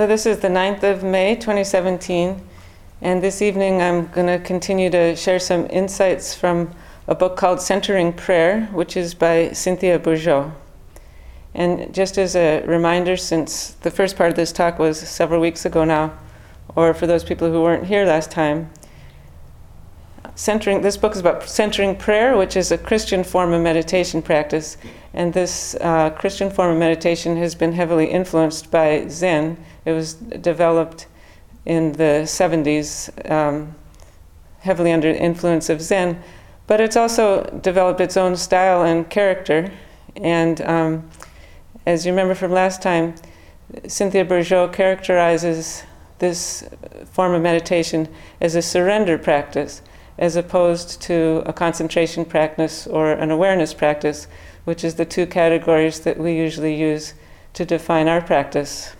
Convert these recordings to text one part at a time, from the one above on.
So, this is the 9th of May 2017, and this evening I'm going to continue to share some insights from a book called Centering Prayer, which is by Cynthia Bourgeault. And just as a reminder, since the first part of this talk was several weeks ago now, or for those people who weren't here last time, centering this book is about centering prayer, which is a Christian form of meditation practice. And this uh, Christian form of meditation has been heavily influenced by Zen. It was developed in the 70s, um, heavily under influence of Zen, but it's also developed its own style and character. And um, as you remember from last time, Cynthia Bourgeault characterizes this form of meditation as a surrender practice, as opposed to a concentration practice or an awareness practice, which is the two categories that we usually use to define our practice.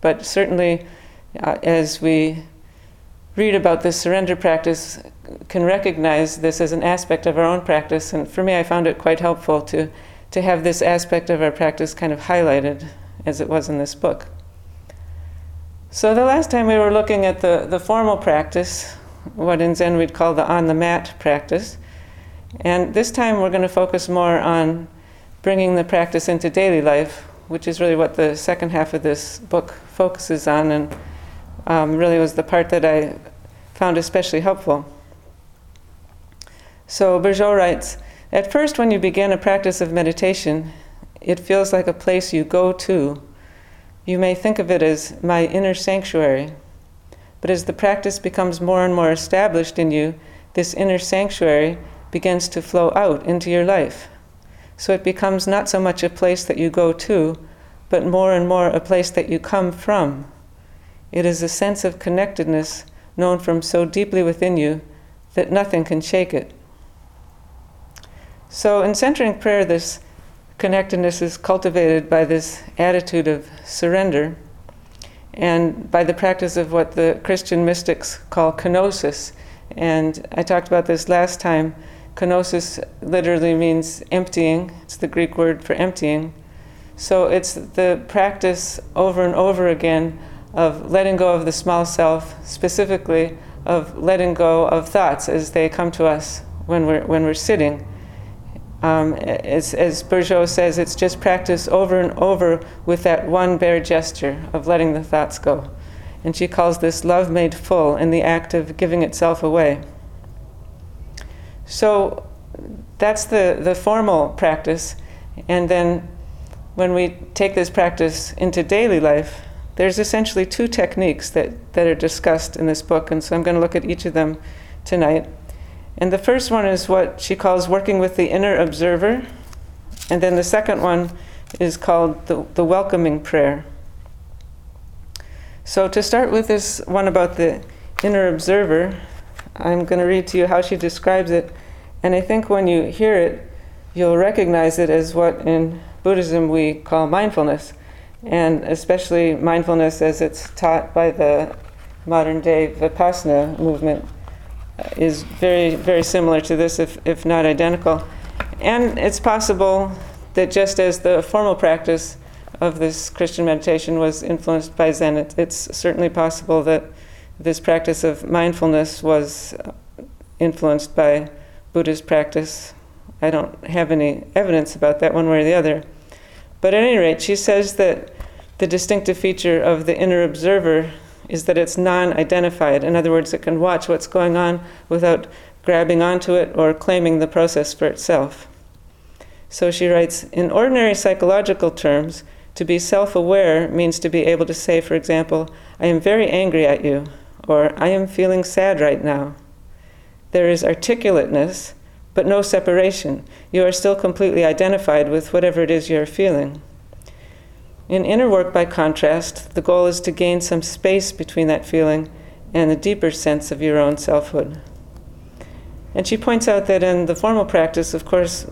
But certainly, uh, as we read about this surrender practice, can recognize this as an aspect of our own practice. And for me, I found it quite helpful to, to have this aspect of our practice kind of highlighted as it was in this book. So, the last time we were looking at the, the formal practice, what in Zen we'd call the on the mat practice. And this time we're going to focus more on bringing the practice into daily life, which is really what the second half of this book focuses on, and um, really was the part that I found especially helpful. So Bourgeault writes At first, when you begin a practice of meditation, it feels like a place you go to. You may think of it as my inner sanctuary. But as the practice becomes more and more established in you, this inner sanctuary begins to flow out into your life. So it becomes not so much a place that you go to, but more and more a place that you come from. It is a sense of connectedness known from so deeply within you that nothing can shake it. So, in centering prayer, this connectedness is cultivated by this attitude of surrender and by the practice of what the Christian mystics call kenosis. And I talked about this last time Kenosis literally means emptying, it's the Greek word for emptying. So it's the practice over and over again of letting go of the small self, specifically of letting go of thoughts as they come to us when we're, when we're sitting. Um, as, as Bourgeault says, it's just practice over and over with that one bare gesture of letting the thoughts go. And she calls this love made full in the act of giving itself away. So that's the, the formal practice. And then when we take this practice into daily life, there's essentially two techniques that, that are discussed in this book. And so I'm going to look at each of them tonight. And the first one is what she calls working with the inner observer. And then the second one is called the, the welcoming prayer. So, to start with this one about the inner observer, I'm going to read to you how she describes it. And I think when you hear it, you'll recognize it as what in Buddhism we call mindfulness, and especially mindfulness as it's taught by the modern day Vipassana movement uh, is very, very similar to this, if, if not identical. And it's possible that just as the formal practice of this Christian meditation was influenced by Zen, it, it's certainly possible that this practice of mindfulness was influenced by Buddhist practice. I don't have any evidence about that one way or the other. But at any rate, she says that the distinctive feature of the inner observer is that it's non identified. In other words, it can watch what's going on without grabbing onto it or claiming the process for itself. So she writes In ordinary psychological terms, to be self aware means to be able to say, for example, I am very angry at you, or I am feeling sad right now. There is articulateness, but no separation. You are still completely identified with whatever it is you're feeling. In inner work, by contrast, the goal is to gain some space between that feeling and the deeper sense of your own selfhood. And she points out that in the formal practice, of course,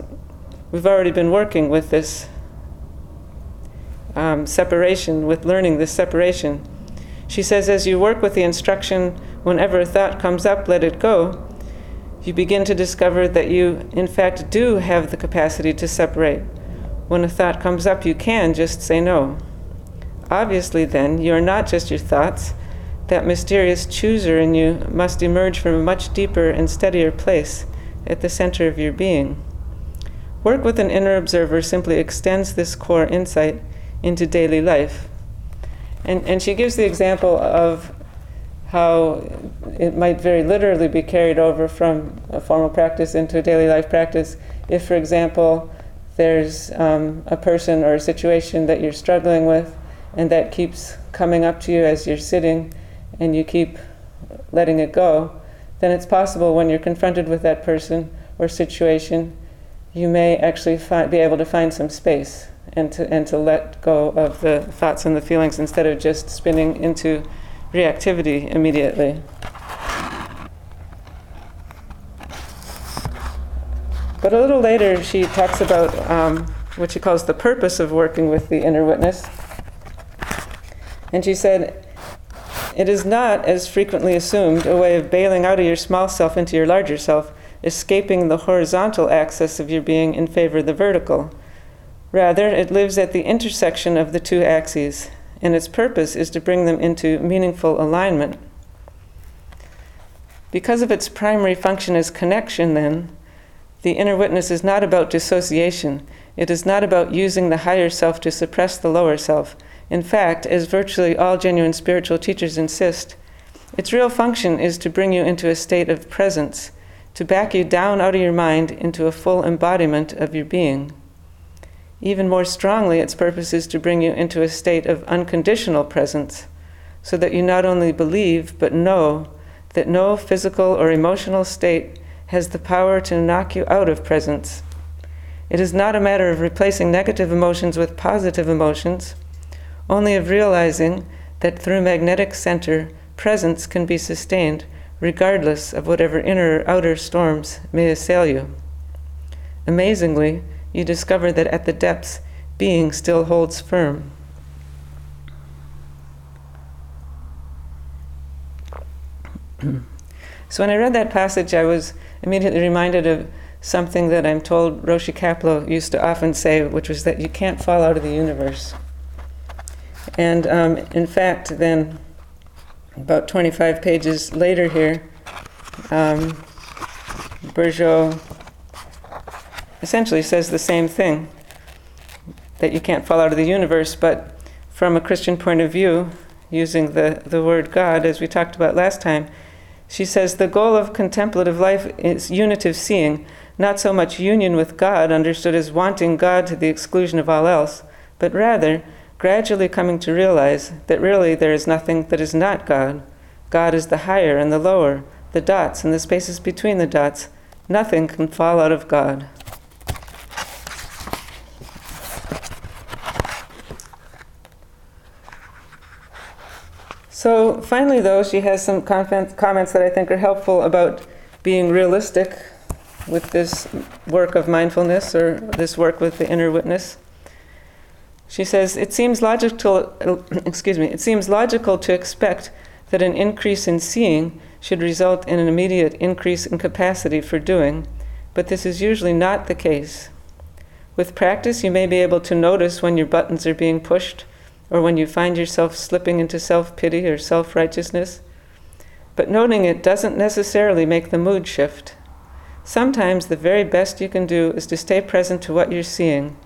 we've already been working with this um, separation, with learning this separation. She says, as you work with the instruction, whenever a thought comes up, let it go, you begin to discover that you, in fact, do have the capacity to separate. When a thought comes up, you can just say no. Obviously, then, you are not just your thoughts. That mysterious chooser in you must emerge from a much deeper and steadier place at the center of your being. Work with an inner observer simply extends this core insight into daily life. And, and she gives the example of how it might very literally be carried over from a formal practice into a daily life practice. If, for example, there's um, a person or a situation that you're struggling with, and that keeps coming up to you as you're sitting, and you keep letting it go, then it's possible when you're confronted with that person or situation, you may actually fi- be able to find some space and to, and to let go of the thoughts and the feelings instead of just spinning into reactivity immediately. But a little later, she talks about um, what she calls the purpose of working with the inner witness. And she said, It is not, as frequently assumed, a way of bailing out of your small self into your larger self, escaping the horizontal axis of your being in favor of the vertical. Rather, it lives at the intersection of the two axes, and its purpose is to bring them into meaningful alignment. Because of its primary function as connection, then, the inner witness is not about dissociation. It is not about using the higher self to suppress the lower self. In fact, as virtually all genuine spiritual teachers insist, its real function is to bring you into a state of presence, to back you down out of your mind into a full embodiment of your being. Even more strongly, its purpose is to bring you into a state of unconditional presence, so that you not only believe, but know that no physical or emotional state has the power to knock you out of presence. It is not a matter of replacing negative emotions with positive emotions, only of realizing that through magnetic center, presence can be sustained regardless of whatever inner or outer storms may assail you. Amazingly, you discover that at the depths, being still holds firm. so when I read that passage, I was immediately reminded of something that I'm told Roshi Kapleau used to often say, which was that you can't fall out of the universe. And um, in fact, then, about 25 pages later here, um, essentially says the same thing that you can't fall out of the universe, but from a Christian point of view, using the, the word God, as we talked about last time, she says the goal of contemplative life is unitive seeing, not so much union with God, understood as wanting God to the exclusion of all else, but rather gradually coming to realize that really there is nothing that is not God. God is the higher and the lower, the dots and the spaces between the dots. Nothing can fall out of God. So finally, though, she has some comments that I think are helpful about being realistic with this work of mindfulness or this work with the inner witness. She says, it seems logical, excuse me, it seems logical to expect that an increase in seeing should result in an immediate increase in capacity for doing, but this is usually not the case. With practice, you may be able to notice when your buttons are being pushed or when you find yourself slipping into self pity or self righteousness. But noting it doesn't necessarily make the mood shift. Sometimes the very best you can do is to stay present to what you're seeing,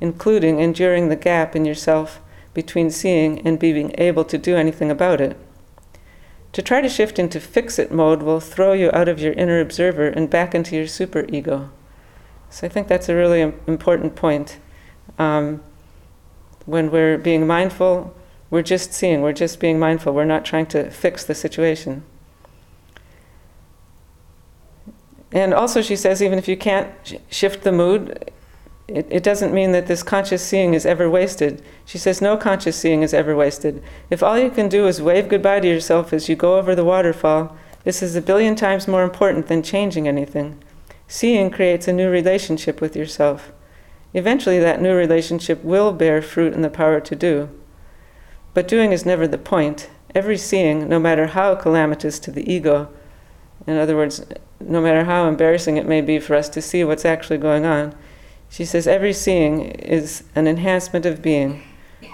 including enduring the gap in yourself between seeing and being able to do anything about it. To try to shift into fix it mode will throw you out of your inner observer and back into your super ego. So I think that's a really important point. Um, when we're being mindful, we're just seeing, we're just being mindful, we're not trying to fix the situation. And also, she says, even if you can't sh- shift the mood, it, it doesn't mean that this conscious seeing is ever wasted. She says, no conscious seeing is ever wasted. If all you can do is wave goodbye to yourself as you go over the waterfall, this is a billion times more important than changing anything. Seeing creates a new relationship with yourself. Eventually, that new relationship will bear fruit in the power to do. But doing is never the point. Every seeing, no matter how calamitous to the ego, in other words, no matter how embarrassing it may be for us to see what's actually going on, she says every seeing is an enhancement of being,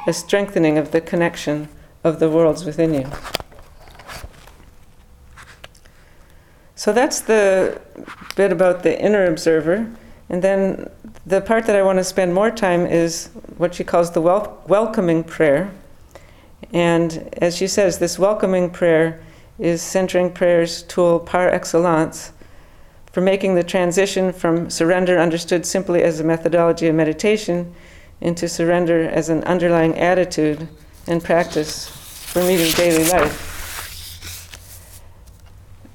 a strengthening of the connection of the worlds within you. So that's the bit about the inner observer. And then the part that I want to spend more time is what she calls the wel- welcoming prayer. And as she says, this welcoming prayer is centering prayer's tool par excellence for making the transition from surrender understood simply as a methodology of meditation into surrender as an underlying attitude and practice for meeting daily life.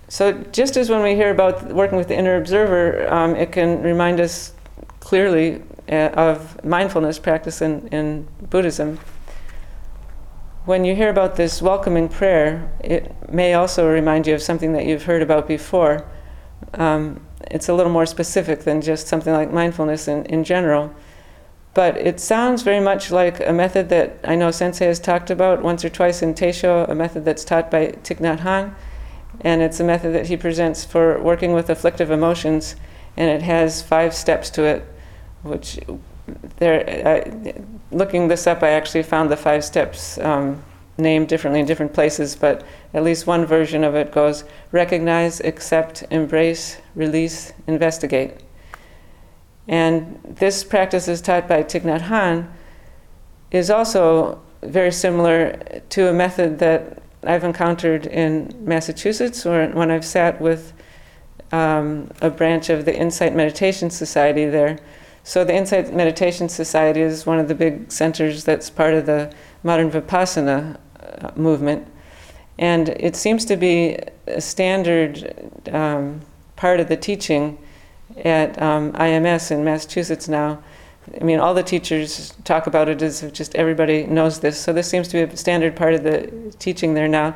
So, just as when we hear about working with the inner observer, um, it can remind us clearly uh, of mindfulness practice in, in Buddhism. When you hear about this welcoming prayer, it may also remind you of something that you've heard about before. Um, it's a little more specific than just something like mindfulness in, in general. But it sounds very much like a method that I know Sensei has talked about once or twice in Teisho, a method that's taught by Thich Nhat Hanh. And it's a method that he presents for working with afflictive emotions. And it has five steps to it, which there, I, looking this up, I actually found the five steps um, named differently in different places, but at least one version of it goes recognize, accept, embrace, release, investigate. And this practice is taught by Thich Nhat Hanh is also very similar to a method that I've encountered in Massachusetts or when I've sat with um, a branch of the Insight Meditation Society there. So, the Insight Meditation Society is one of the big centers that's part of the modern Vipassana uh, movement. And it seems to be a standard um, part of the teaching at um, IMS in Massachusetts now. I mean, all the teachers talk about it as if just everybody knows this. So this seems to be a standard part of the teaching there now.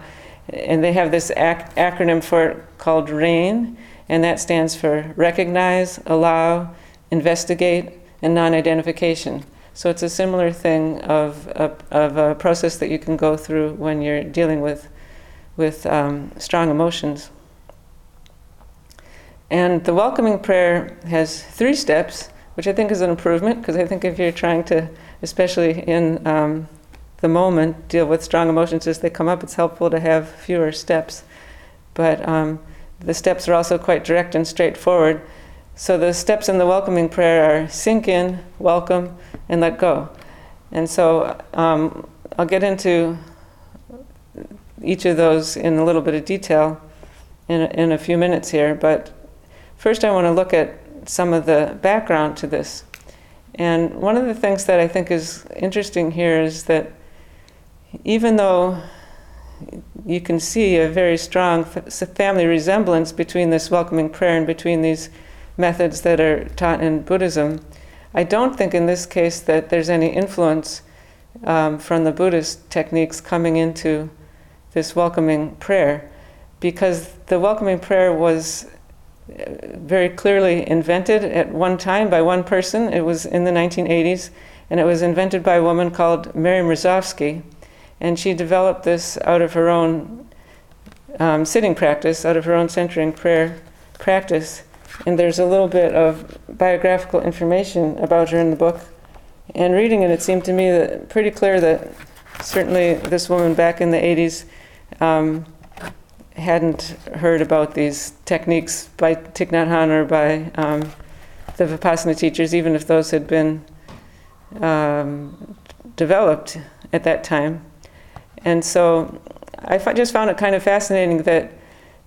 And they have this ac- acronym for it called RAIN, and that stands for Recognize, Allow, Investigate, and Non Identification. So it's a similar thing of a, of a process that you can go through when you're dealing with, with um, strong emotions. And the welcoming prayer has three steps, which I think is an improvement, because I think if you're trying to, especially in um, the moment, deal with strong emotions as they come up, it's helpful to have fewer steps. But um, the steps are also quite direct and straightforward. So the steps in the welcoming prayer are sink in, welcome, and let go. And so um, I'll get into each of those in a little bit of detail in in a few minutes here. But First, I want to look at some of the background to this. And one of the things that I think is interesting here is that even though you can see a very strong family resemblance between this welcoming prayer and between these methods that are taught in Buddhism, I don't think in this case that there's any influence um, from the Buddhist techniques coming into this welcoming prayer because the welcoming prayer was very clearly invented at one time by one person. It was in the 1980s, and it was invented by a woman called Mary Mrozowski. And she developed this out of her own um, sitting practice, out of her own centering prayer practice. And there's a little bit of biographical information about her in the book. And reading it, it seemed to me that pretty clear that certainly this woman back in the 80s um, hadn't heard about these techniques by Thich Nhat Hanh or by um, the Vipassana teachers, even if those had been um, developed at that time. And so I f- just found it kind of fascinating that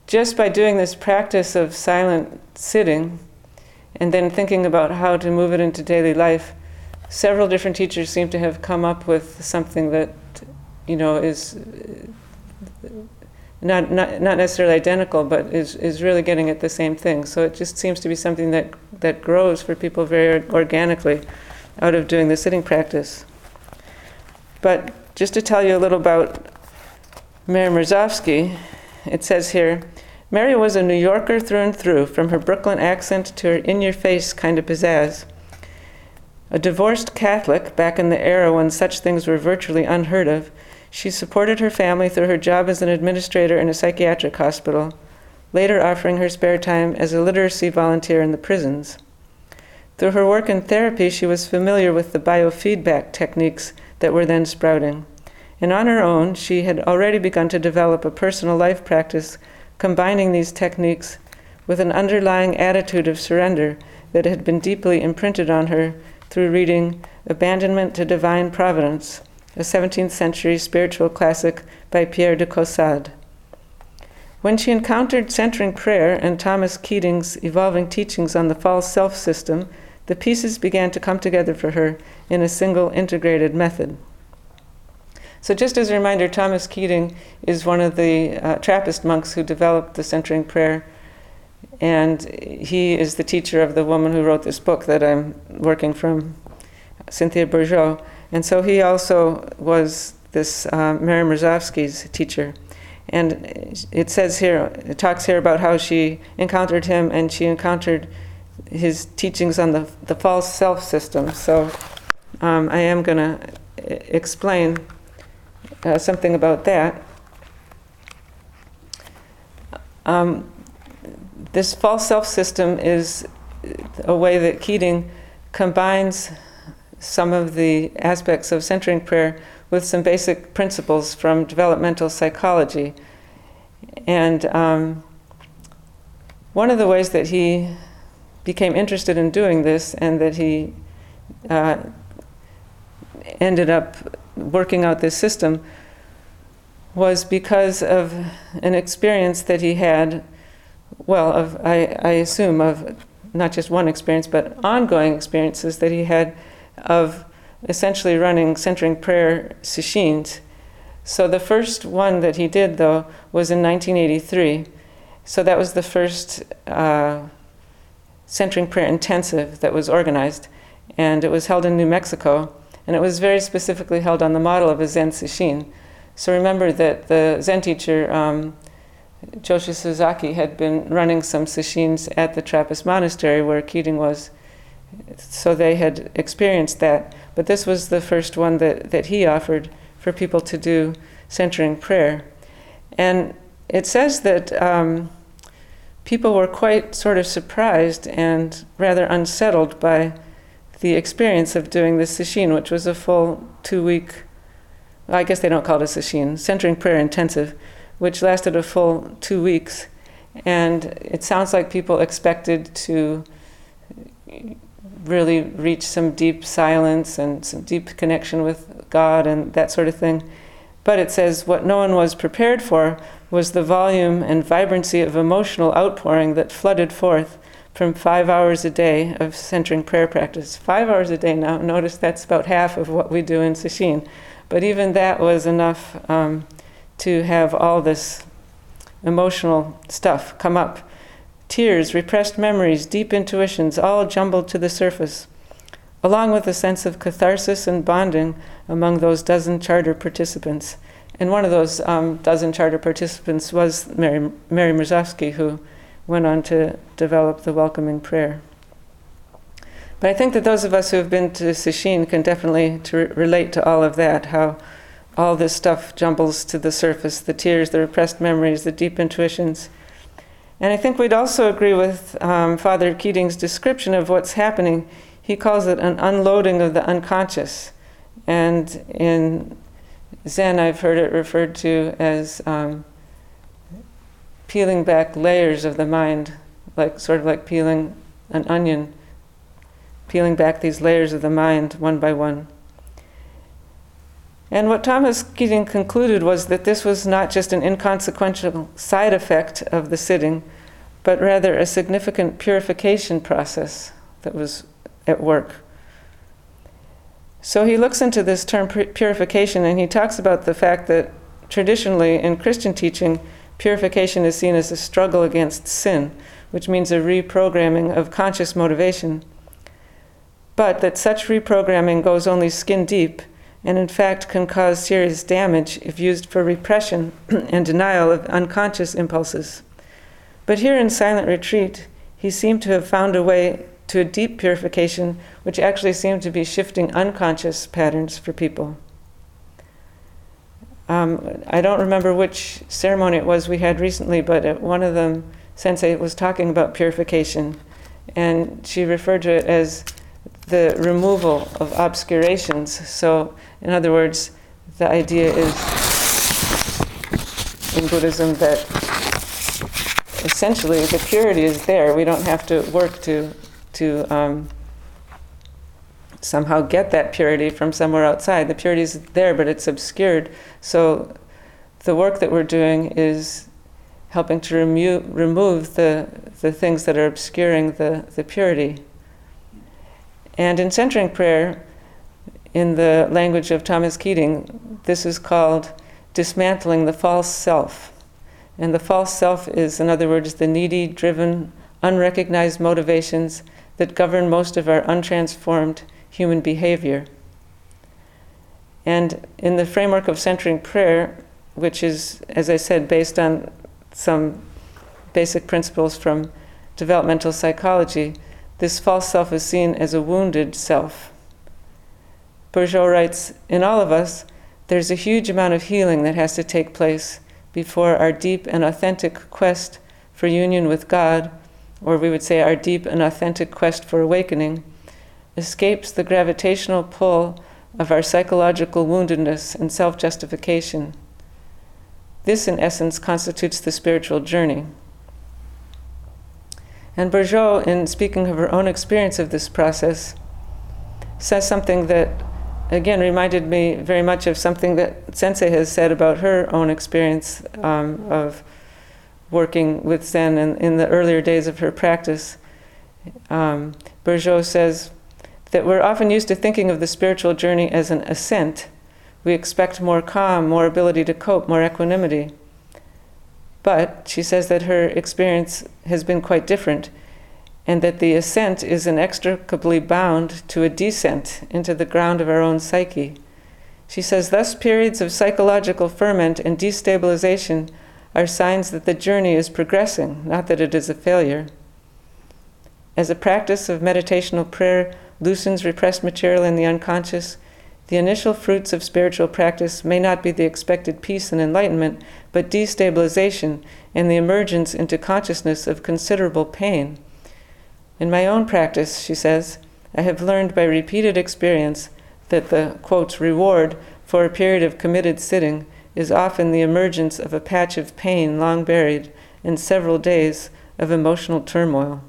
just by doing this practice of silent sitting and then thinking about how to move it into daily life, several different teachers seem to have come up with something that, you know, is not, not, not necessarily identical, but is, is really getting at the same thing. So it just seems to be something that, that grows for people very organically out of doing the sitting practice. But just to tell you a little about Mary Mrozowski, it says here Mary was a New Yorker through and through, from her Brooklyn accent to her in your face kind of pizzazz. A divorced Catholic back in the era when such things were virtually unheard of, she supported her family through her job as an administrator in a psychiatric hospital, later offering her spare time as a literacy volunteer in the prisons. Through her work in therapy, she was familiar with the biofeedback techniques that were then sprouting. And on her own, she had already begun to develop a personal life practice combining these techniques with an underlying attitude of surrender that had been deeply imprinted on her through reading Abandonment to Divine Providence, a 17th century spiritual classic by Pierre de Caussade. When she encountered centering prayer and Thomas Keating's evolving teachings on the false self system, the pieces began to come together for her in a single integrated method. So, just as a reminder, Thomas Keating is one of the uh, Trappist monks who developed the centering prayer, and he is the teacher of the woman who wrote this book that I'm working from, Cynthia Bourgeault. And so he also was this uh, Mary Mrozowski's teacher. And it says here, it talks here about how she encountered him and she encountered his teachings on the, the false self system. So um, I am going to explain uh, something about that. Um, this false self system is a way that Keating combines some of the aspects of centering prayer with some basic principles from developmental psychology. And um, one of the ways that he became interested in doing this and that he uh, ended up working out this system was because of an experience that he had, well, of, I, I assume, of not just one experience, but ongoing experiences that he had of essentially running centering prayer sessions. So the first one that he did, though, was in 1983. So that was the first uh, centering prayer intensive that was organized, and it was held in New Mexico, and it was very specifically held on the model of a Zen sesshin. So remember that the Zen teacher, um, Joshu Sasaki, had been running some sesshins at the Trappist monastery where Keating was so they had experienced that. But this was the first one that, that he offered for people to do centering prayer. And it says that um, people were quite sort of surprised and rather unsettled by the experience of doing the sesshin, which was a full two week, well, I guess they don't call it a sesshin, centering prayer intensive, which lasted a full two weeks. And it sounds like people expected to really reach some deep silence and some deep connection with God and that sort of thing. But it says what no one was prepared for was the volume and vibrancy of emotional outpouring that flooded forth from five hours a day of centering prayer practice. Five hours a day now, notice that's about half of what we do in Sesshin. But even that was enough um, to have all this emotional stuff come up tears, repressed memories, deep intuitions, all jumbled to the surface, along with a sense of catharsis and bonding among those dozen charter participants. And one of those um, dozen charter participants was Mary, Mary Mrozowski, who went on to develop the welcoming prayer. But I think that those of us who have been to Sesshin can definitely to re- relate to all of that, how all this stuff jumbles to the surface the tears, the repressed memories, the deep intuitions. And I think we'd also agree with um, Father Keating's description of what's happening. He calls it an unloading of the unconscious. And in Zen, I've heard it referred to as um, peeling back layers of the mind, like sort of like peeling an onion, peeling back these layers of the mind one by one. And what Thomas Keating concluded was that this was not just an inconsequential side effect of the sitting, but rather a significant purification process that was at work. So he looks into this term purification and he talks about the fact that traditionally in Christian teaching, purification is seen as a struggle against sin, which means a reprogramming of conscious motivation. But that such reprogramming goes only skin deep and in fact can cause serious damage if used for repression and denial of unconscious impulses. But here in Silent Retreat, he seemed to have found a way to a deep purification, which actually seemed to be shifting unconscious patterns for people. Um, I don't remember which ceremony it was we had recently, but one of them, Sensei was talking about purification. and she referred to it as the removal of obscurations. So, in other words, the idea is in Buddhism that essentially the purity is there. We don't have to work to to um, somehow get that purity from somewhere outside. The purity is there, but it's obscured. So the work that we're doing is helping to remo- remove the, the things that are obscuring the, the purity. And in centering prayer, in the language of Thomas Keating, this is called dismantling the false self. And the false self is, in other words, the needy, driven, unrecognized motivations that govern most of our untransformed human behavior. And in the framework of centering prayer, which is, as I said, based on some basic principles from developmental psychology, this false self is seen as a wounded self. Bourgeault writes In all of us, there's a huge amount of healing that has to take place before our deep and authentic quest for union with God, or we would say our deep and authentic quest for awakening, escapes the gravitational pull of our psychological woundedness and self justification. This, in essence, constitutes the spiritual journey. And Bourgeault, in speaking of her own experience of this process, says something that, again, reminded me very much of something that Sensei has said about her own experience um, of working with Zen in, in the earlier days of her practice. Um, Bourgeault says that we're often used to thinking of the spiritual journey as an ascent we expect more calm, more ability to cope, more equanimity. But she says that her experience has been quite different, and that the ascent is inextricably bound to a descent into the ground of our own psyche. She says, thus, periods of psychological ferment and destabilization are signs that the journey is progressing, not that it is a failure. As a practice of meditational prayer loosens repressed material in the unconscious, the initial fruits of spiritual practice may not be the expected peace and enlightenment, but destabilization and the emergence into consciousness of considerable pain. In my own practice, she says, I have learned by repeated experience that the, quote, reward for a period of committed sitting is often the emergence of a patch of pain long buried in several days of emotional turmoil.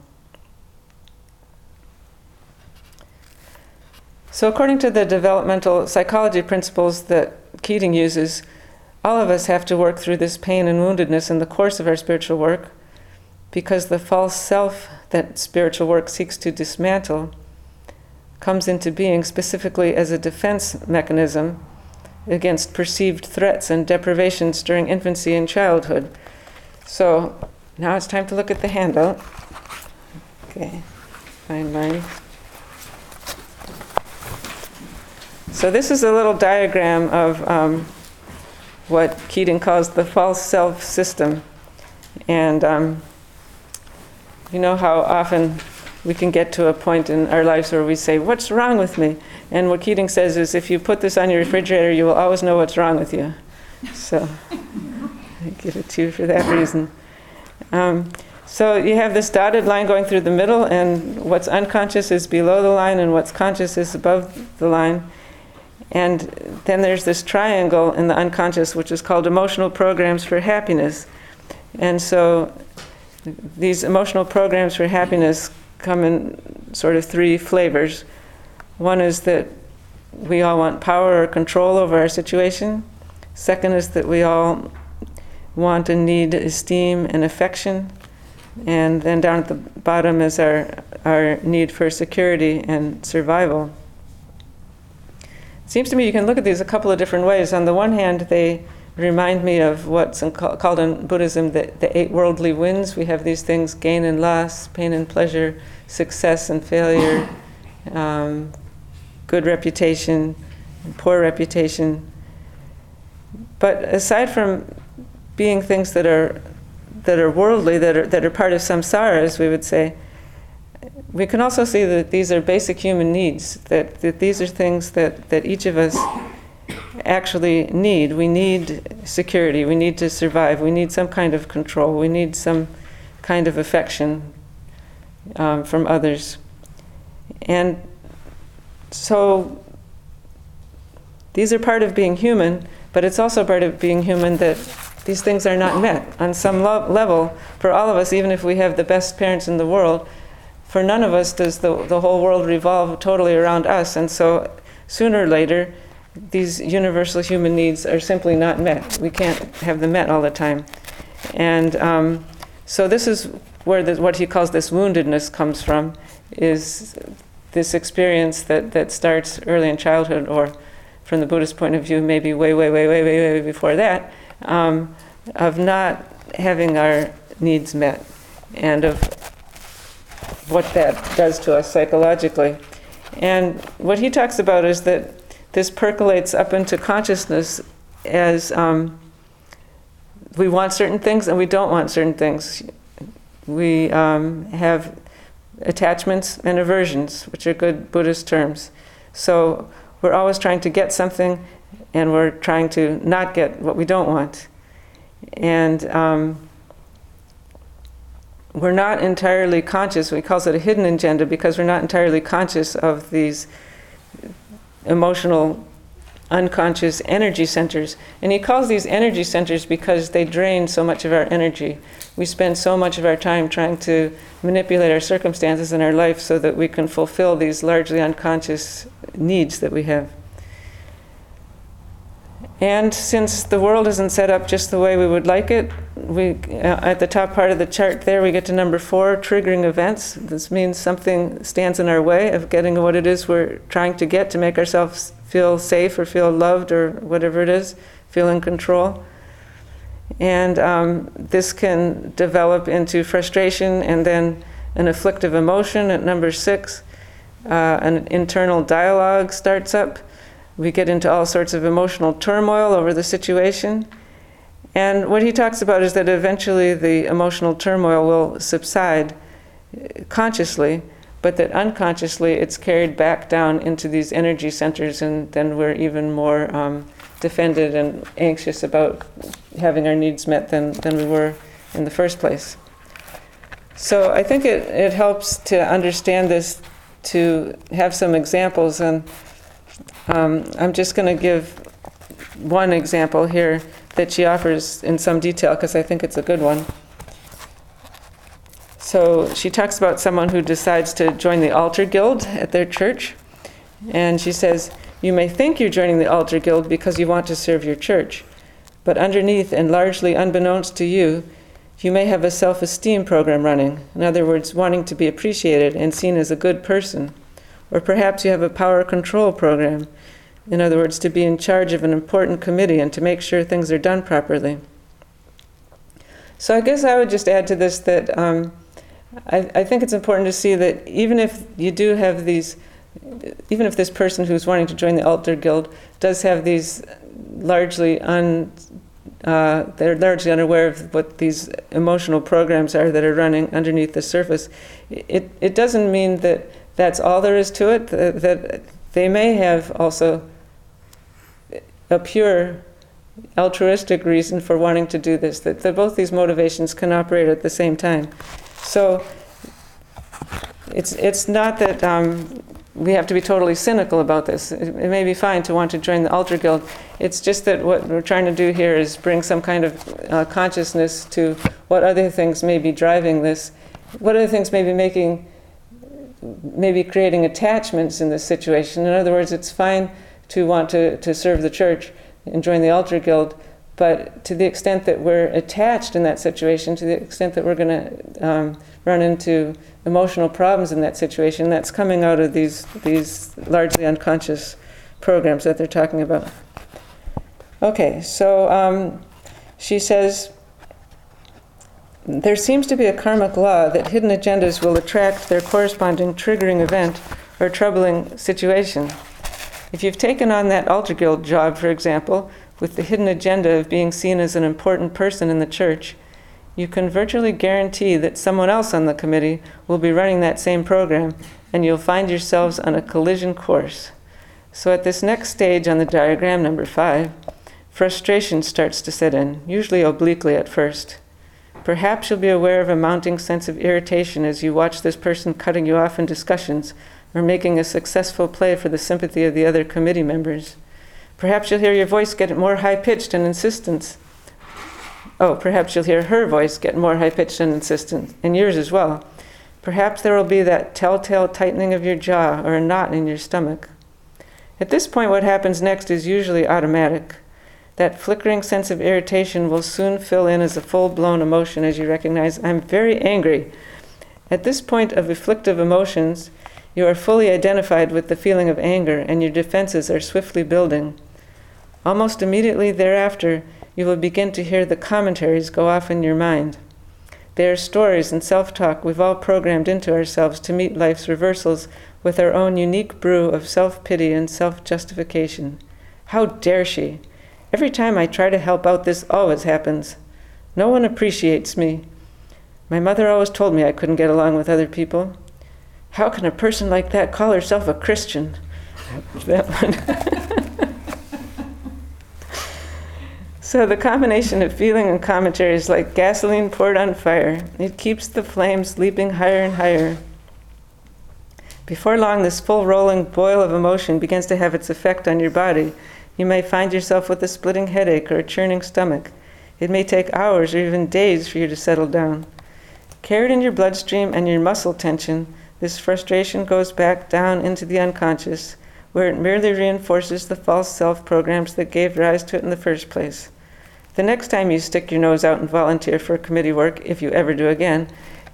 So, according to the developmental psychology principles that Keating uses, all of us have to work through this pain and woundedness in the course of our spiritual work because the false self that spiritual work seeks to dismantle comes into being specifically as a defense mechanism against perceived threats and deprivations during infancy and childhood. So now it's time to look at the handout. Okay, find mine. So this is a little diagram of um, what Keating calls the false self system. And um, you know how often we can get to a point in our lives where we say, What's wrong with me? And what Keating says is, if you put this on your refrigerator, you will always know what's wrong with you. So I give it to you for that reason. Um, so you have this dotted line going through the middle, and what's unconscious is below the line, and what's conscious is above the line. And then there's this triangle in the unconscious, which is called emotional programs for happiness. And so these emotional programs for happiness come in sort of three flavors. One is that we all want power or control over our situation. Second is that we all want and need esteem and affection. And then down at the bottom is our, our need for security and survival It seems to me you can look at these a couple of different ways. On the one hand, they remind me of what's in, called in Buddhism the, the eight worldly winds. We have these things gain and loss, pain and pleasure, success and failure, um, good reputation, poor reputation. But aside from being things that are that are worldly, that are that are part of samsara, as we would say, we can also see that these are basic human needs, that, that these are things that, that each of us actually need. We need security, we need to survive, we need some kind of control, we need some kind of affection. um, from others. And so these are part of being human, but it's also part of being human that these things are not met on some lo- level for all of us, even if we have the best parents in the world. For none of us does the, the whole world revolve totally around us. And so sooner or later, these universal human needs are simply not met. We can't have them met all the time. And um, so this is where the, what he calls this woundedness comes from, is this experience that, that starts early in childhood, or from the Buddhist point of view, maybe way, way, way, way, way, way before that, um, of not having our needs met and of what that does to us psychologically. And what he talks about is that this percolates up into consciousness as um, we want certain things and we don't want certain things. We um, have attachments and aversions, which are good Buddhist terms. So we're always trying to get something and we're trying to not get what we don't want. And um, we're not entirely conscious, we call it a hidden agenda because we're not entirely conscious of these emotional unconscious energy centers. And he calls these energy centers because they drain so much of our energy. We spend so much of our time trying to manipulate our circumstances in our life so that we can fulfill these largely unconscious needs that we have. And since the world isn't set up just the way we would like it, we uh, at the top part of the chart there we get to number four, triggering events. This means something stands in our way of getting what it is we're trying to get to make ourselves feel safe or feel loved or whatever it is, feel in control. And um, this can develop into frustration and then an afflictive emotion at number six. Uh, an internal dialogue starts up we get into all sorts of emotional turmoil over the situation. And what he talks about is that eventually the emotional turmoil will subside consciously, but that unconsciously it's carried back down into these energy centers, and then we're even more um, defended and anxious about having our needs met than, than we were in the first place. So I think it, it helps to understand this, to have some examples. And um, I'm just going to give one example here that she offers in some detail because I think it's a good one. So she talks about someone who decides to join the altar guild at their church. And she says, You may think you're joining the altar guild because you want to serve your church. But underneath, and largely unbeknownst to you, you may have a self esteem program running. In other words, wanting to be appreciated and seen as a good person. Or perhaps you have a power control program. In other words, to be in charge of an important committee and to make sure things are done properly. So I guess I would just add to this that um, I, I think it's important to see that even if you do have these, even if this person who's wanting to join the altar guild does have these largely un, uh, they're largely unaware of what these emotional programs are that are running underneath the surface. It, it doesn't mean that that's all there is to it, that, that they may have also a pure altruistic reason for wanting to do this, that, that both these motivations can operate at the same time. So it's, it's not that um, we have to be totally cynical about this. It, it, may be fine to want to join the Altar Guild. It's just that what we're trying to do here is bring some kind of uh, consciousness to what other things may be driving this, what other things may be making maybe creating attachments in this situation. In other words, it's fine to want to, to serve the church and join the altar guild, but to the extent that we're attached in that situation, to the extent that we're going to um, run into emotional problems in that situation, that's coming out of these, these largely unconscious programs that they're talking about. Okay, so um, she says, there seems to be a karmic law that hidden agendas will attract their corresponding triggering event or troubling situation. If you've taken on that altar guild job, for example, with the hidden agenda of being seen as an important person in the church, you can virtually guarantee that someone else on the committee will be running that same program, and you'll find yourselves on a collision course. So, at this next stage on the diagram, number five, frustration starts to set in, usually obliquely at first. Perhaps you'll be aware of a mounting sense of irritation as you watch this person cutting you off in discussions or making a successful play for the sympathy of the other committee members. Perhaps you'll hear your voice get more high pitched and insistent. Oh, perhaps you'll hear her voice get more high pitched and insistent, and yours as well. Perhaps there will be that telltale tightening of your jaw or a knot in your stomach. At this point, what happens next is usually automatic. That flickering sense of irritation will soon fill in as a full blown emotion as you recognize, I'm very angry. At this point of afflictive emotions, you are fully identified with the feeling of anger and your defenses are swiftly building. Almost immediately thereafter, you will begin to hear the commentaries go off in your mind. They are stories and self talk we've all programmed into ourselves to meet life's reversals with our own unique brew of self pity and self justification. How dare she? Every time I try to help out, this always happens. No one appreciates me. My mother always told me I couldn't get along with other people. How can a person like that call herself a Christian? that one. So the combination of feeling and commentary is like gasoline poured on fire. It keeps the flames leaping higher and higher. Before long, this full rolling boil of emotion begins to have its effect on your body. You may find yourself with a splitting headache or a churning stomach. It may take hours or even days for you to settle down. Carried in your bloodstream and your muscle tension, this frustration goes back down into the unconscious, where it merely reinforces the false self programs that gave rise to it in the first place. The next time you stick your nose out and volunteer for committee work, if you ever do again,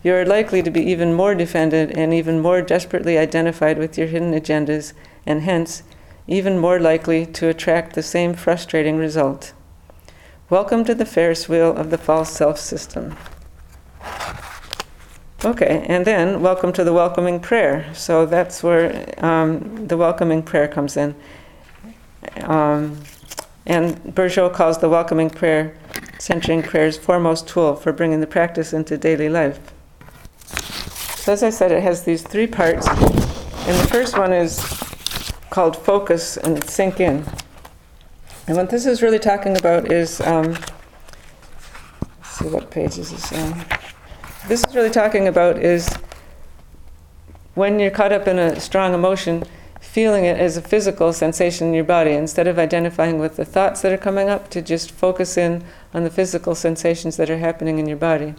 you are likely to be even more defended and even more desperately identified with your hidden agendas, and hence, even more likely to attract the same frustrating result. Welcome to the Ferris wheel of the false self system. Okay, and then welcome to the welcoming prayer. So that's where um, the welcoming prayer comes in. Um, and Bourgeault calls the welcoming prayer centering prayer's foremost tool for bringing the practice into daily life. So, as I said, it has these three parts. And the first one is called focus and sink in. And what this is really talking about is um, see what page is this on. This is really talking about is when you're caught up in a strong emotion feeling it as a physical sensation in your body instead of identifying with the thoughts that are coming up to just focus in on the physical sensations that are happening in your body.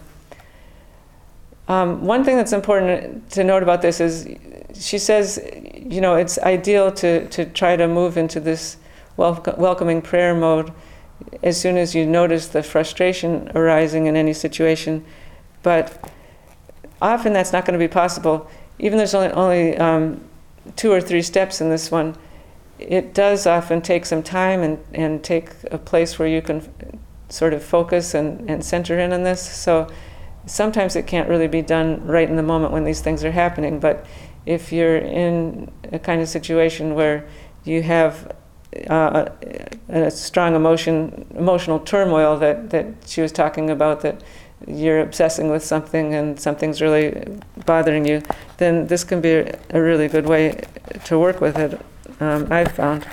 Um, one thing that's important to note about this is she says, you know, it's ideal to, to try to move into this wel- welcoming prayer mode as soon as you notice the frustration arising in any situation. But often that's not going to be possible. Even there's only, only um, two or three steps in this one, it does often take some time and, and take a place where you can sort of focus and, and center in on this. So sometimes it can't really be done right in the moment when these things are happening. But if you're in a kind of situation where you have uh, a, a strong emotion, emotional turmoil that, that she was talking about, that you're obsessing with something and something's really bothering you, then this can be a, really good way to work with it, um, I've found.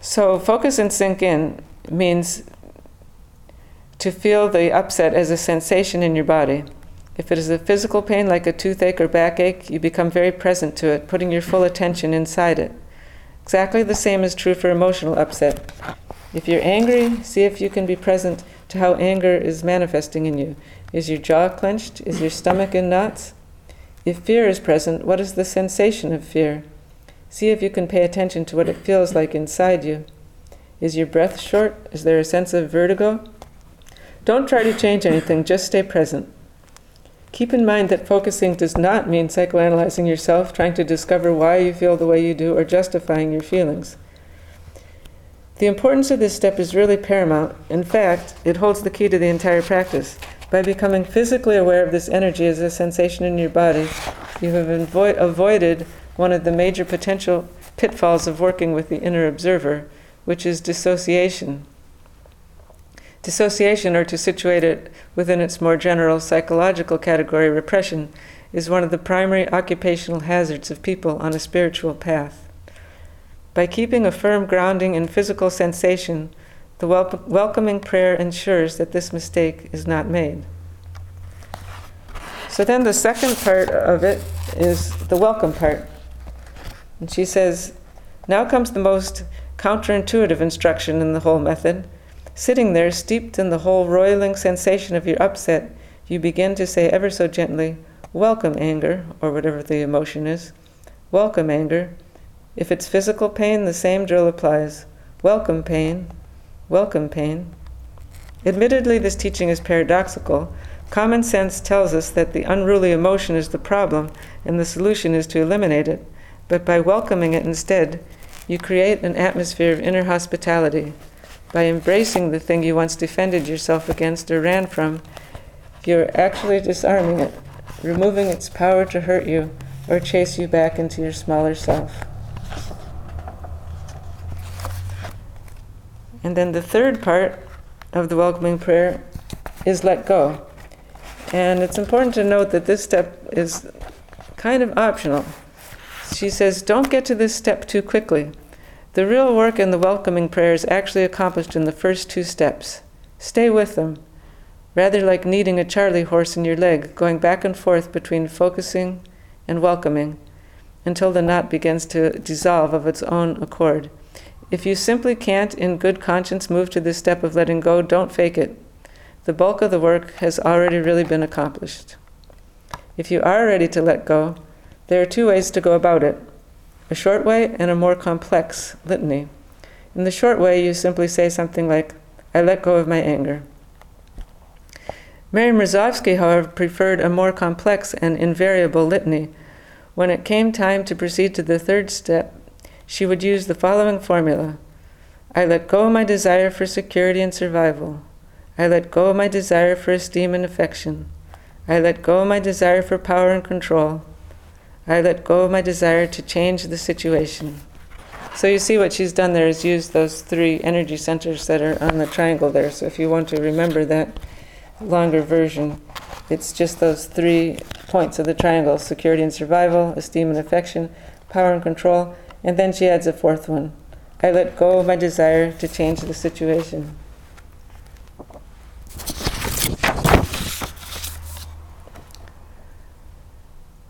So, focus and sink in means to feel the upset as a sensation in your body. If it is a physical pain like a toothache or backache, you become very present to it, putting your full attention inside it. Exactly the same is true for emotional upset. If you're angry, see if you can be present to how anger is manifesting in you. Is your jaw clenched? Is your stomach in knots? If fear is present, what is the sensation of fear? See if you can pay attention to what it feels like inside you. Is your breath short? Is there a sense of vertigo? Don't try to change anything, just stay present. Keep in mind that focusing does not mean psychoanalyzing yourself, trying to discover why you feel the way you do, or justifying your feelings. The importance of this step is really paramount. In fact, it holds the key to the entire practice. By becoming physically aware of this energy as a sensation in your body, you have avo- avoided one of the major potential pitfalls of working with the inner observer, which is dissociation. Dissociation, or to situate it within its more general psychological category, repression, is one of the primary occupational hazards of people on a spiritual path. By keeping a firm grounding in physical sensation, The wel- welcoming prayer ensures that this mistake is not made. So then the second part of it is the welcome part. And she says, Now comes the most counterintuitive instruction in the whole method. Sitting there, steeped in the whole roiling sensation of your upset, you begin to say ever so gently, Welcome, anger, or whatever the emotion is. Welcome, anger. If it's physical pain, the same drill applies. Welcome, pain. Welcome, pain. Admittedly, this teaching is paradoxical. Common sense tells us that the unruly emotion is the problem and the solution is to eliminate it. But by welcoming it instead, you create an atmosphere of inner hospitality. By embracing the thing you once defended yourself against or ran from, you're actually disarming it removing its power to hurt you or chase you back into your smaller self. And then the third part of the welcoming prayer is let go. And it's important to note that this step is kind of optional. She says, don't get to this step too quickly. The real work in the welcoming prayer is actually accomplished in the first two steps. Stay with them rather like kneading a charley horse in your leg, going back and forth between focusing and welcoming until the knot begins to dissolve of its own accord. If you simply can't, in good conscience, move to this step of letting go, don't fake it. The bulk of the work has already really been accomplished. If you are ready to let go, there are two ways to go about it a short way and a more complex litany. In the short way, you simply say something like, I let go of my anger. Mary Mrozowski, however, preferred a more complex and invariable litany. When it came time to proceed to the third step, she would use the following formula I let go of my desire for security and survival. I let go of my desire for esteem and affection. I let go of my desire for power and control. I let go of my desire to change the situation. So you see what she's done there is use those three energy centers that are on the triangle there. So if you want to remember that, longer version. It's just those three points of the triangle security and survival, esteem and affection, power and control, and then she adds a fourth one. I let go of my desire to change the situation.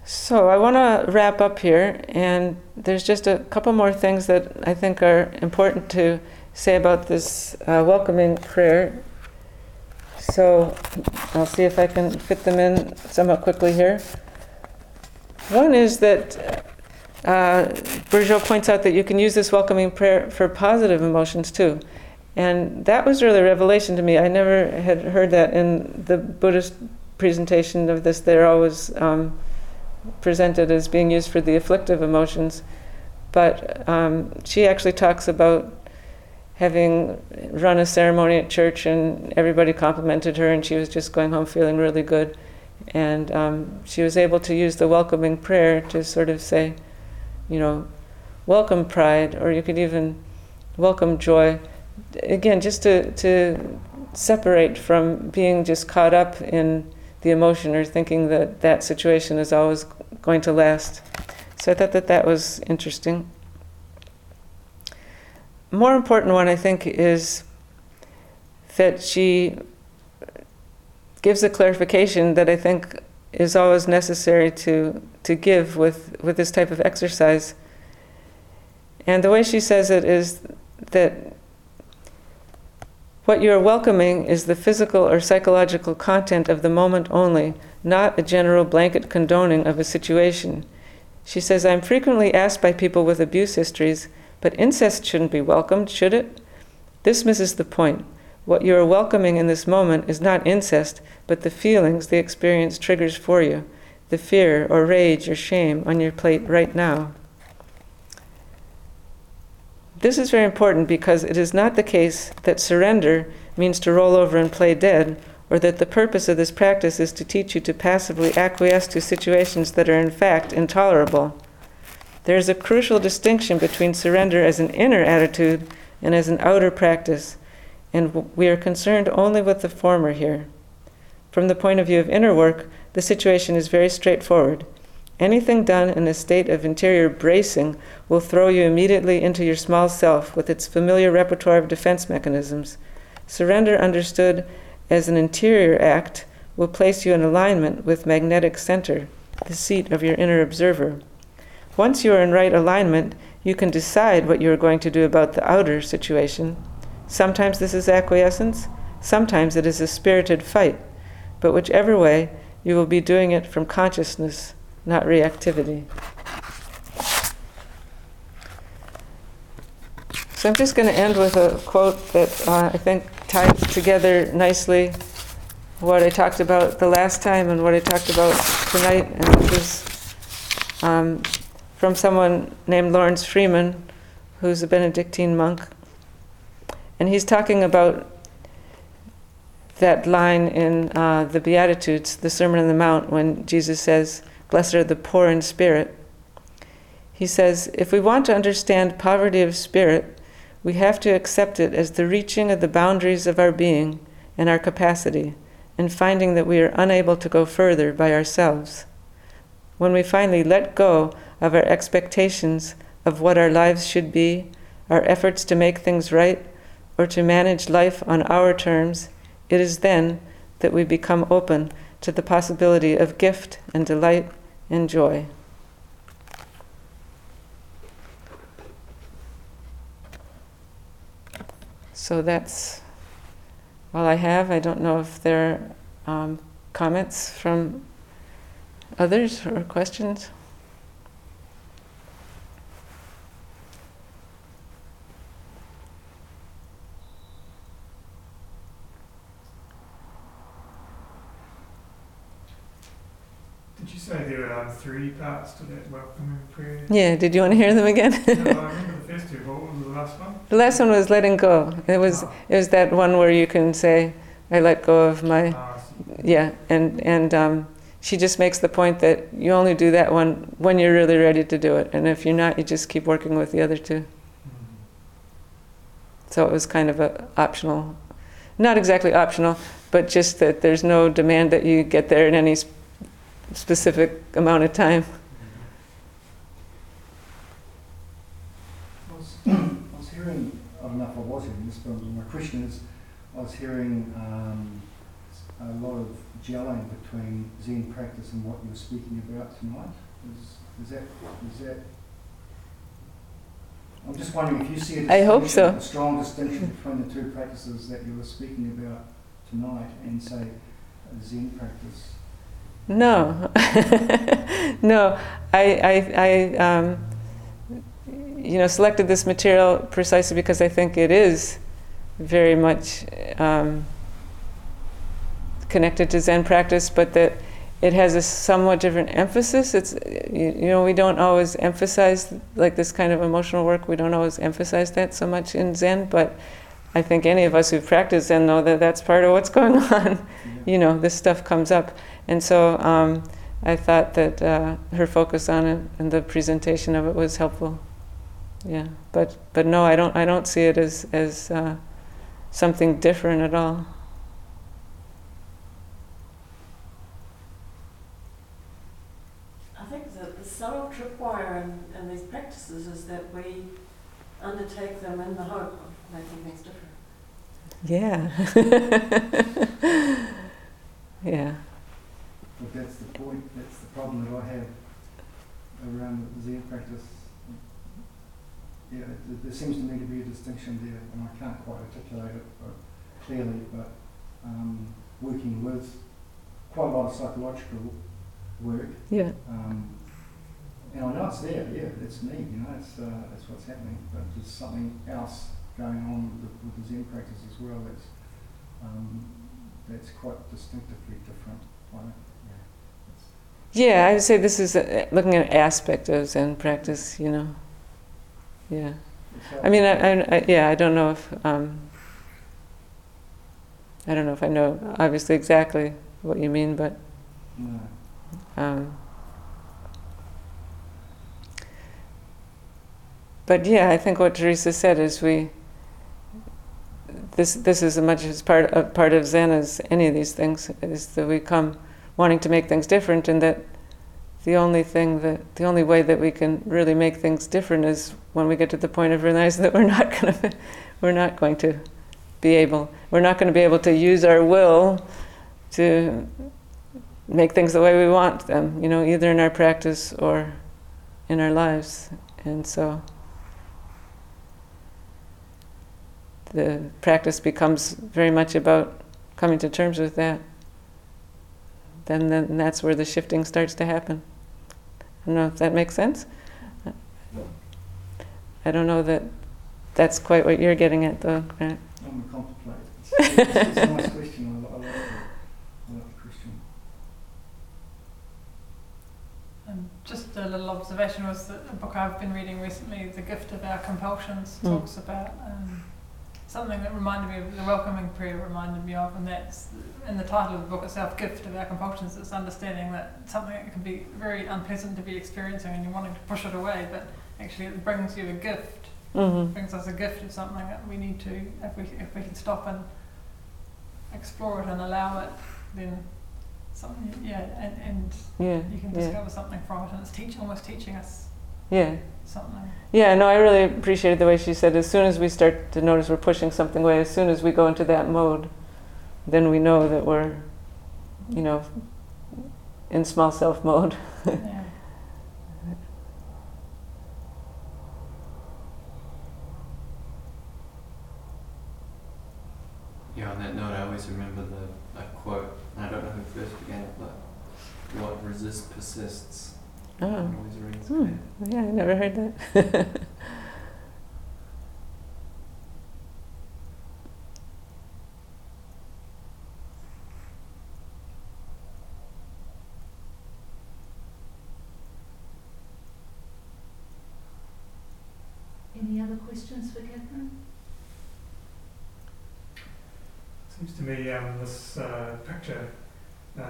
So I want to wrap up here, and there's just a couple more things that I think are important to say about this uh, welcoming prayer so I'll see if I can fit them in somewhat quickly here. One is that uh, points out that you can use this welcoming prayer for positive emotions too. And that was really a revelation to me. I never had heard that in the Buddhist presentation of this. They're always um, presented as being used for the afflictive emotions. But um, she actually talks about having run a ceremony at church and everybody complimented her and she was just going home feeling really good. And um, she was able to use the welcoming prayer to sort of say, you know, welcome pride, or you could even welcome joy. Again, just to, to separate from being just caught up in the emotion or thinking that that situation is always going to last. So I thought that that was interesting more important one, I think, is that she gives a clarification that I think is always necessary to, to give with, with this type of exercise. And the way she says it is that what you're welcoming is the physical or psychological content of the moment only, not a general blanket condoning of a situation. She says, I'm frequently asked by people with abuse histories but incest shouldn't be welcomed, should it? This misses the point. What you are welcoming in this moment is not incest, but the feelings the experience triggers for you, the fear or rage or shame on your plate right now. This is very important because it is not the case that surrender means to roll over and play dead, or that the purpose of this practice is to teach you to passively acquiesce to situations that are in fact intolerable. There is a crucial distinction between surrender as an inner attitude and as an outer practice, and we are concerned only with the former here. From the point of view of inner work, the situation is very straightforward. Anything done in a state of interior bracing will throw you immediately into your small self with its familiar repertoire of defense mechanisms. Surrender, understood as an interior act, will place you in alignment with magnetic center, the seat of your inner observer. Once you are in right alignment, you can decide what you are going to do about the outer situation. Sometimes this is acquiescence, sometimes it is a spirited fight, but whichever way, you will be doing it from consciousness not reactivity. So I'm just going to end with a quote that uh, I think ties together nicely what I talked about the last time and what I talked about tonight, and this is um, from someone named Laurence Freeman, who's a Benedictine monk, and he's talking about that line in uh, the Beatitudes, the Sermon on the Mount, when Jesus says, Blessed are the poor in spirit. He says, if we want to understand poverty of spirit, we have to accept it as the reaching of the boundaries of our being and our capacity, and finding that we are unable to go further by ourselves. When we finally let go of our expectations of what our lives should be, our efforts to make things right, or to manage life on our terms, it is then that we become open to the possibility of gift and delight and joy. So that's all I have. I don't know if there are um, comments from others or questions. Say there are three parts to that welcoming prayer? Yeah, did you want to hear them again? no, I remember the first two. What was the last one? The last one was letting go. It was Oh. it was that one where you can say, "I let go of my Ah, yeah," and and um, she just makes the point that you only do that one when you're really ready to do it, and if you're not, you just keep working with the other two. Mm. So it was kind of a optional, not exactly optional, but just that there's no demand that you get there in any s- specific amount of time. I was, I was hearing, I don't know if I was hearing this, but my question is, I was hearing um, a lot of gelling between Zen practice and what you were speaking about tonight. Is, is that, is that, I'm just wondering if you see a I hope so. a strong distinction between the two practices that you were speaking about tonight and say Zen practice. No, no. I, I, I um, you know, selected this material precisely because I think it is very much um, connected to Zen practice, but that it has a somewhat different emphasis. It's, you, you know, we don't always emphasize like this kind of emotional work. We don't always emphasize that so much in Zen, but I think any of us who practice Zen know that that's part of what's going on. You know, this stuff comes up. And so um, I thought that uh, her focus on it and the presentation of it was helpful. Yeah, but but no, I don't I don't see it as as uh, something different at all. I think that the subtle tripwire in, in these practices is that we undertake them in the hope of making things different. Yeah. yeah. But that's the point, that's the problem that I have around the Zen practice. Yeah, there, there seems to me to be a distinction there, and I can't quite articulate it uh, clearly, but um, working with quite a lot of psychological work, Yeah. um, and I know it's there, yeah, it's me, you know, it's, uh, that's what's happening, but there's something else going on with the, with the Zen practice as well that's, um, that's quite distinctively different. I don't, yeah, it's, Yeah, I would say this is a, looking at an aspect of Zen practice. You know. Yeah. I mean, I, I, I yeah, I don't know if um, I don't know if I know obviously exactly what you mean, but um, but yeah, I think what Teresa said is we. This this is as much as part a part of Zen as any of these things is that we come wanting to make things different, and that the only thing that the only way that we can really make things different is when we get to the point of realizing that we're not going to we're not going to be able we're not going to be able to use our will to make things the way we want them you know either in our practice or in our lives. And so the practice becomes very much about coming to terms with that then then that's where the shifting starts to happen I don't know if that makes sense. I don't know that that's quite what you're getting at, though, Grant. I'm a contemplate. It's, it's, it's a nice question. I, I like it. I like the question. Um, just a little observation was that a book I've been reading recently, The Gift of Our Compulsions, Mm. talks about um, something that reminded me of the welcoming prayer reminded me of, and that's in the title of the book itself, Gift of Our Compulsions. It's understanding that something that can be very unpleasant to be experiencing and you're wanting to push it away, but actually it brings you a gift, Mm-hmm. brings us a gift of something that we need to, if we, if we can stop and explore it and allow it, then something, yeah, and, and Yeah, you can yeah, discover something from it, and it's teach, almost teaching us yeah. something. Yeah, no, I really appreciated the way she said as soon as we start to notice we're pushing something away, as soon as we go into that mode, then we know that we're, you know, in small self mode. yeah. Yeah, on that note, I always remember the a quote. I don't know who first began it, but what resists persists. Oh, Always rings Hmm. yeah, I never heard that. Any other questions for Catherine? Seems to me um, this uh, picture uh,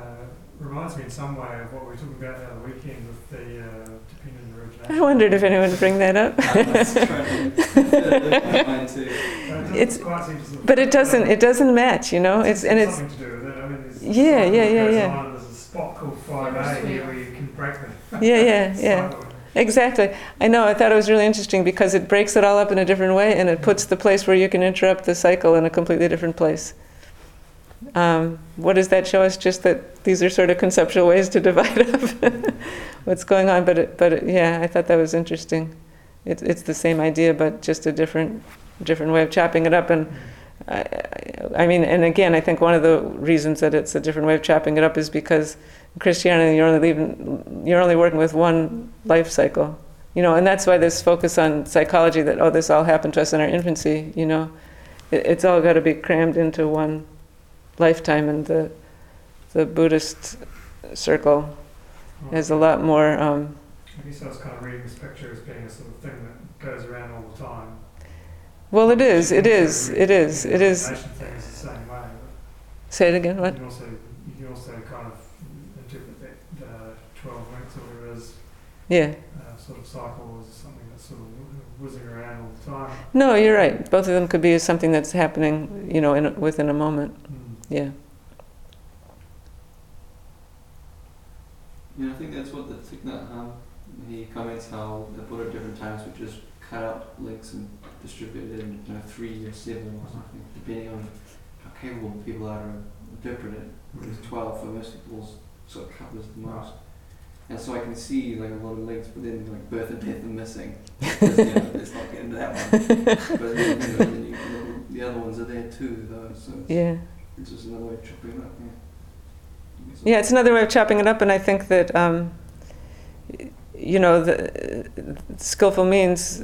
reminds me in some way of what we were talking about the other weekend with the uh, dependent origination. I wondered if anyone would bring that up. I was trying to mine too. It doesn't It's- quite seem to sort of- But it doesn't. It doesn't match, you know. It's and it's something to do with it. I mean, there's Yeah, yeah, yeah, yeah. on, There's a spot called 5A here where you can break the yeah, yeah, yeah. Exactly. I know. I thought it was really interesting because it breaks it all up in a different way, and it puts the place where you can interrupt the cycle in a completely different place. Um, what does that show us? Just that these are sort of conceptual ways to divide up what's going on. But it, but it, yeah, I thought that was interesting. It's it's the same idea, but just a different different way of chopping it up. And I, I mean, and again, I think one of the reasons that it's a different way of chopping it up is because in Christianity, you're only leaving, you're only working with one life cycle, you know, and that's why this focus on psychology that oh, this all happened to us in our infancy, you know, it, it's all got to be crammed into one lifetime, in the the Buddhist circle has a lot more. Um, I guess I was kind of reading this picture as being a sort of thing that goes around all the time. well, it is, it is, it is, read the thing is the same way. Say it again. What? You can also you can also kind of interpret that uh, twelve links or whatever it is Yeah. uh, sort of cycle as something that's sort of whizzing around all the time. No, you're right. Both of them could be something that's happening, you know, in, a- within a moment. Mm. Yeah. Yeah, I think that's what the Thich Nhat Hanh, um, he comments how the Buddha at different times would just cut out links and distribute it in you know, three or seven or something, depending on how capable people are to interpret it. Whereas mm-hmm. 12 for most people sort of covers the most. And so I can see like a lot of links, but then like birth and death are missing. Because, you know, let's not get into that one. But then, you know, then you, the other ones are there too, though. So it's, Yeah. It's just another way of chopping it up. Yeah. Yeah, it's another way of chopping it up, and I think that, um, you know, the skillful means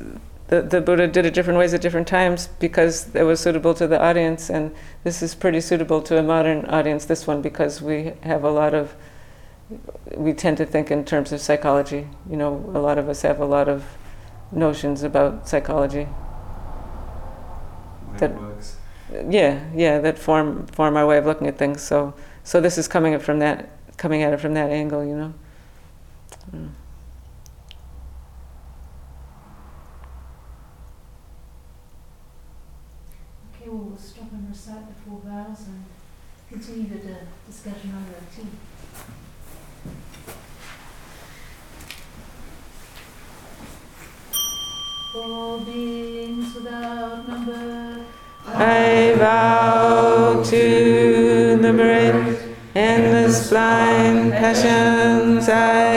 the, the Buddha did it different ways at different times because it was suitable to the audience, and this is pretty suitable to a modern audience, this one, because we have a lot of, we tend to think in terms of psychology. You know, a lot of us have a lot of notions about psychology. That- works yeah, yeah, that form form our way of looking at things. So so this is coming from that coming at it from that angle, you know. Mm. Okay, well, we'll stop and recite the four vows and continue the discussion on the team. All beings without number. I vow to liberate endless blind passions I